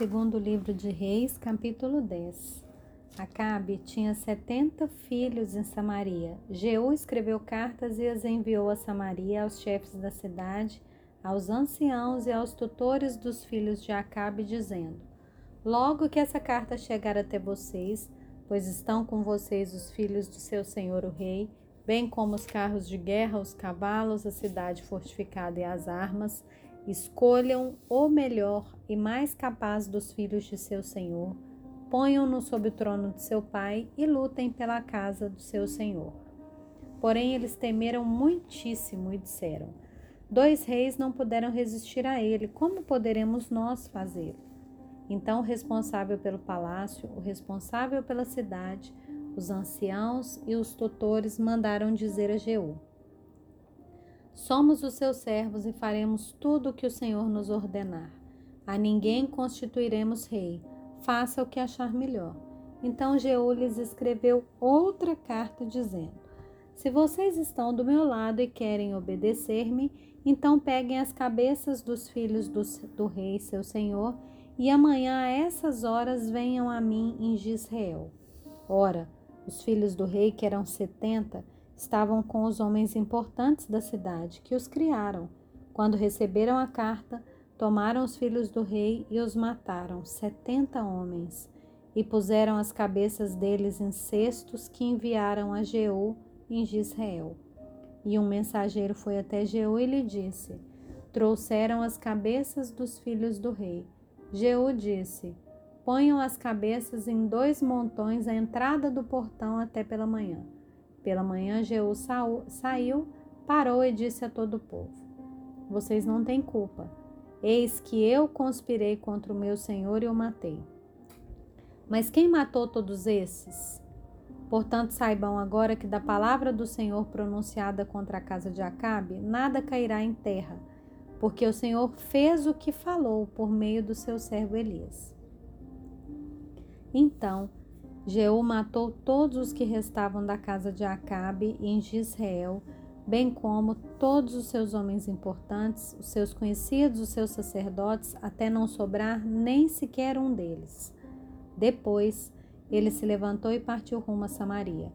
Segundo livro de Reis, capítulo 10. Acabe tinha setenta filhos em Samaria. Jeú escreveu cartas e as enviou a Samaria aos chefes da cidade, aos anciãos e aos tutores dos filhos de Acabe, dizendo: Logo que essa carta chegar até vocês, pois estão com vocês os filhos do seu senhor o rei, bem como os carros de guerra, os cavalos, a cidade fortificada e as armas, Escolham o melhor e mais capaz dos filhos de seu senhor, ponham-no sob o trono de seu pai e lutem pela casa do seu senhor. Porém, eles temeram muitíssimo e disseram: Dois reis não puderam resistir a ele, como poderemos nós fazê-lo? Então, o responsável pelo palácio, o responsável pela cidade, os anciãos e os tutores mandaram dizer a Jeú: Somos os seus servos e faremos tudo o que o Senhor nos ordenar. A ninguém constituiremos rei. Faça o que achar melhor. Então Jeú lhes escreveu outra carta dizendo: Se vocês estão do meu lado e querem obedecer-me, então peguem as cabeças dos filhos do, do rei, seu senhor, e amanhã a essas horas venham a mim em Gisrael. Ora, os filhos do rei, que eram setenta, estavam com os homens importantes da cidade, que os criaram. Quando receberam a carta, tomaram os filhos do rei e os mataram, setenta homens, e puseram as cabeças deles em cestos que enviaram a Jeú em Israel. E um mensageiro foi até Jeú e lhe disse: Trouxeram as cabeças dos filhos do rei. Jeú disse: Ponham as cabeças em dois montões à entrada do portão até pela manhã. Pela manhã, Jeú saiu, parou e disse a todo o povo: Vocês não têm culpa. Eis que eu conspirei contra o meu senhor e o matei. Mas quem matou todos esses? Portanto, saibam agora que da palavra do Senhor pronunciada contra a casa de Acabe, nada cairá em terra, porque o Senhor fez o que falou por meio do seu servo Elias. Então, Jeú matou todos os que restavam da casa de Acabe em Israel, bem como todos os seus homens importantes, os seus conhecidos, os seus sacerdotes, até não sobrar nem sequer um deles. Depois, ele se levantou e partiu rumo a Samaria.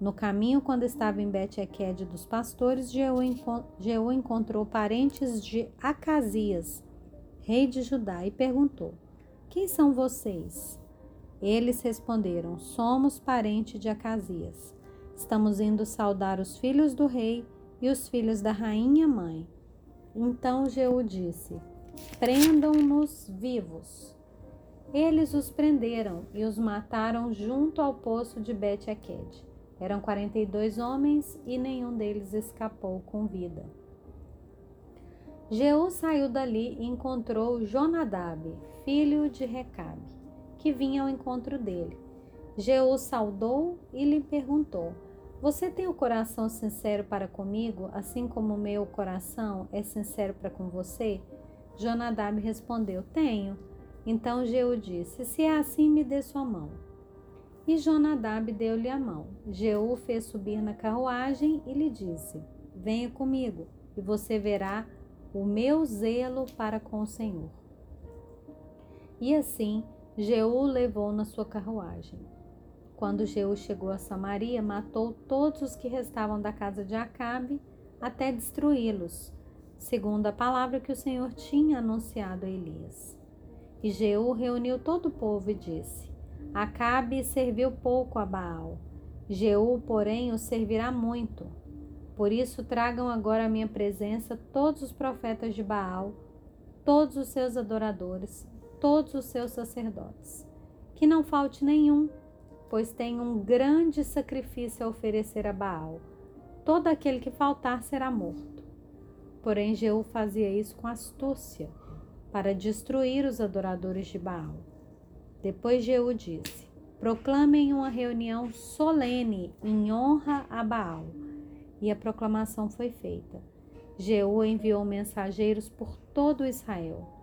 No caminho, quando estava em Bet-Eked dos pastores, Jeú encontrou parentes de Acasias, rei de Judá, e perguntou: Quem são vocês? Eles responderam: Somos parente de Acasias. Estamos indo saudar os filhos do rei e os filhos da rainha mãe. Então Jeú disse: Prendam-nos vivos. Eles os prenderam e os mataram junto ao poço de Bet-Eked. Eram quarenta e dois homens e nenhum deles escapou com vida. Jeú saiu dali e encontrou Jonadab, filho de Recabe que vinha ao encontro dele. Jeú saudou e lhe perguntou: Você tem o coração sincero para comigo, assim como o meu coração é sincero para com você? Jonadab respondeu: Tenho. Então Jeú disse: Se é assim, me dê sua mão. E Jonadab deu-lhe a mão. Jeú fez subir na carruagem e lhe disse: Venha comigo, e você verá o meu zelo para com o Senhor. E assim Jeú levou na sua carruagem. Quando Jeú chegou a Samaria, matou todos os que restavam da casa de Acabe, até destruí-los, segundo a palavra que o Senhor tinha anunciado a Elias. E Jeú reuniu todo o povo e disse: Acabe serviu pouco a Baal, Jeú, porém, o servirá muito. Por isso, tragam agora à minha presença todos os profetas de Baal, todos os seus adoradores, todos os seus sacerdotes. Que não falte nenhum, pois tem um grande sacrifício a oferecer a Baal. Todo aquele que faltar será morto. Porém, Jeú fazia isso com astúcia, para destruir os adoradores de Baal. Depois Jeú disse: Proclamem uma reunião solene em honra a Baal. E a proclamação foi feita. Jeú enviou mensageiros por todo Israel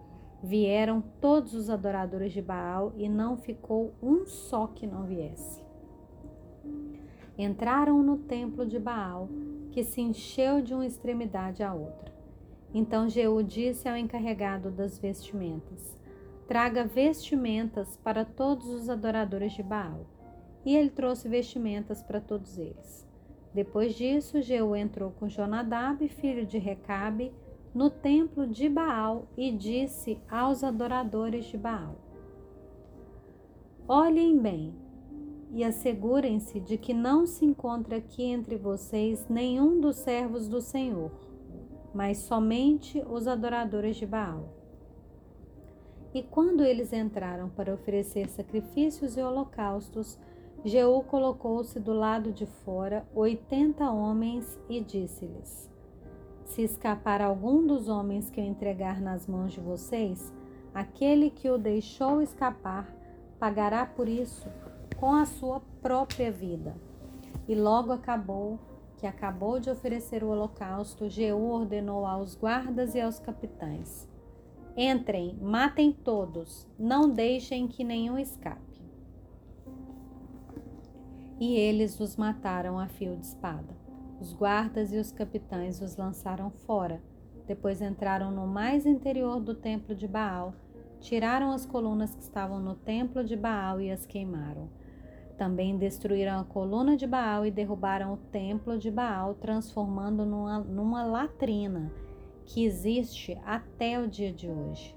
Vieram todos os adoradores de Baal e não ficou um só que não viesse. Entraram no templo de Baal, que se encheu de uma extremidade à outra. Então Jeú disse ao encarregado das vestimentas: traga vestimentas para todos os adoradores de Baal. E ele trouxe vestimentas para todos eles. Depois disso, Jeú entrou com Jonadab, filho de Recabe, no templo de Baal e disse aos adoradores de Baal: Olhem bem e assegurem-se de que não se encontra aqui entre vocês nenhum dos servos do Senhor, mas somente os adoradores de Baal. E quando eles entraram para oferecer sacrifícios e holocaustos, Jeú colocou-se do lado de fora oitenta homens e disse-lhes: Se escapar algum dos homens que eu entregar nas mãos de vocês, aquele que o deixou escapar pagará por isso com a sua própria vida. E logo acabou que acabou de oferecer o holocausto, Jeú ordenou aos guardas e aos capitães: Entrem, matem todos, não deixem que nenhum escape e eles os mataram a fio de espada. Os guardas e os capitães os lançaram fora. Depois entraram no mais interior do templo de Baal, tiraram as colunas que estavam no templo de Baal e as queimaram. Também destruíram a coluna de Baal e derrubaram o templo de Baal, transformando numa, numa latrina que existe até o dia de hoje.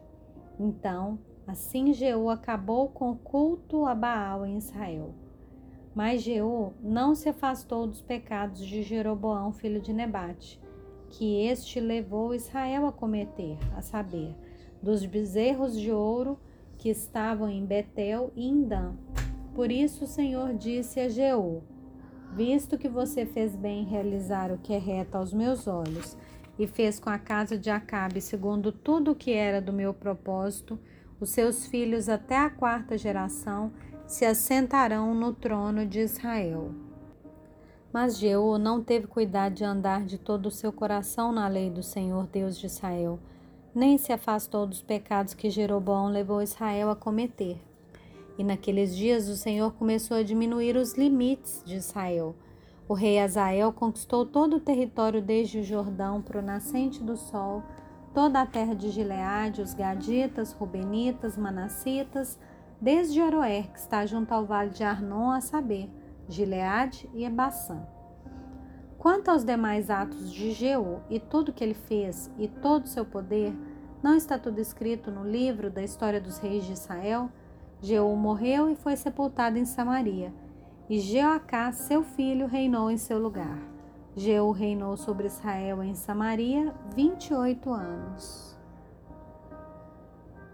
Então, assim Jeú acabou com o culto a Baal em Israel. Mas Jeú não se afastou dos pecados de Jeroboão, filho de Nebate, que este levou Israel a cometer, a saber, dos bezerros de ouro que estavam em Betel e em Dan. Por isso o Senhor disse a Jeú: Visto que você fez bem em realizar o que é reto aos meus olhos, e fez com a casa de Acabe segundo tudo o que era do meu propósito, os seus filhos até a quarta geração se assentarão no trono de Israel. Mas Jeú não teve cuidado de andar de todo o seu coração na lei do Senhor Deus de Israel, nem se afastou dos pecados que Jeroboão levou Israel a cometer. E naqueles dias o Senhor começou a diminuir os limites de Israel. O rei Azael conquistou todo o território desde o Jordão para o nascente do sol, toda a terra de Gileade, os gaditas, rubenitas, manassitas, desde Aroer, que está junto ao vale de Arnon, a saber, Gileade e Ebaçã. Quanto aos demais atos de Jeú e tudo que ele fez e todo o seu poder, não está tudo escrito no livro da história dos reis de Israel? Jeú morreu e foi sepultado em Samaria, e Jeoacá, seu filho, reinou em seu lugar. Jeú reinou sobre Israel em Samaria 28 anos.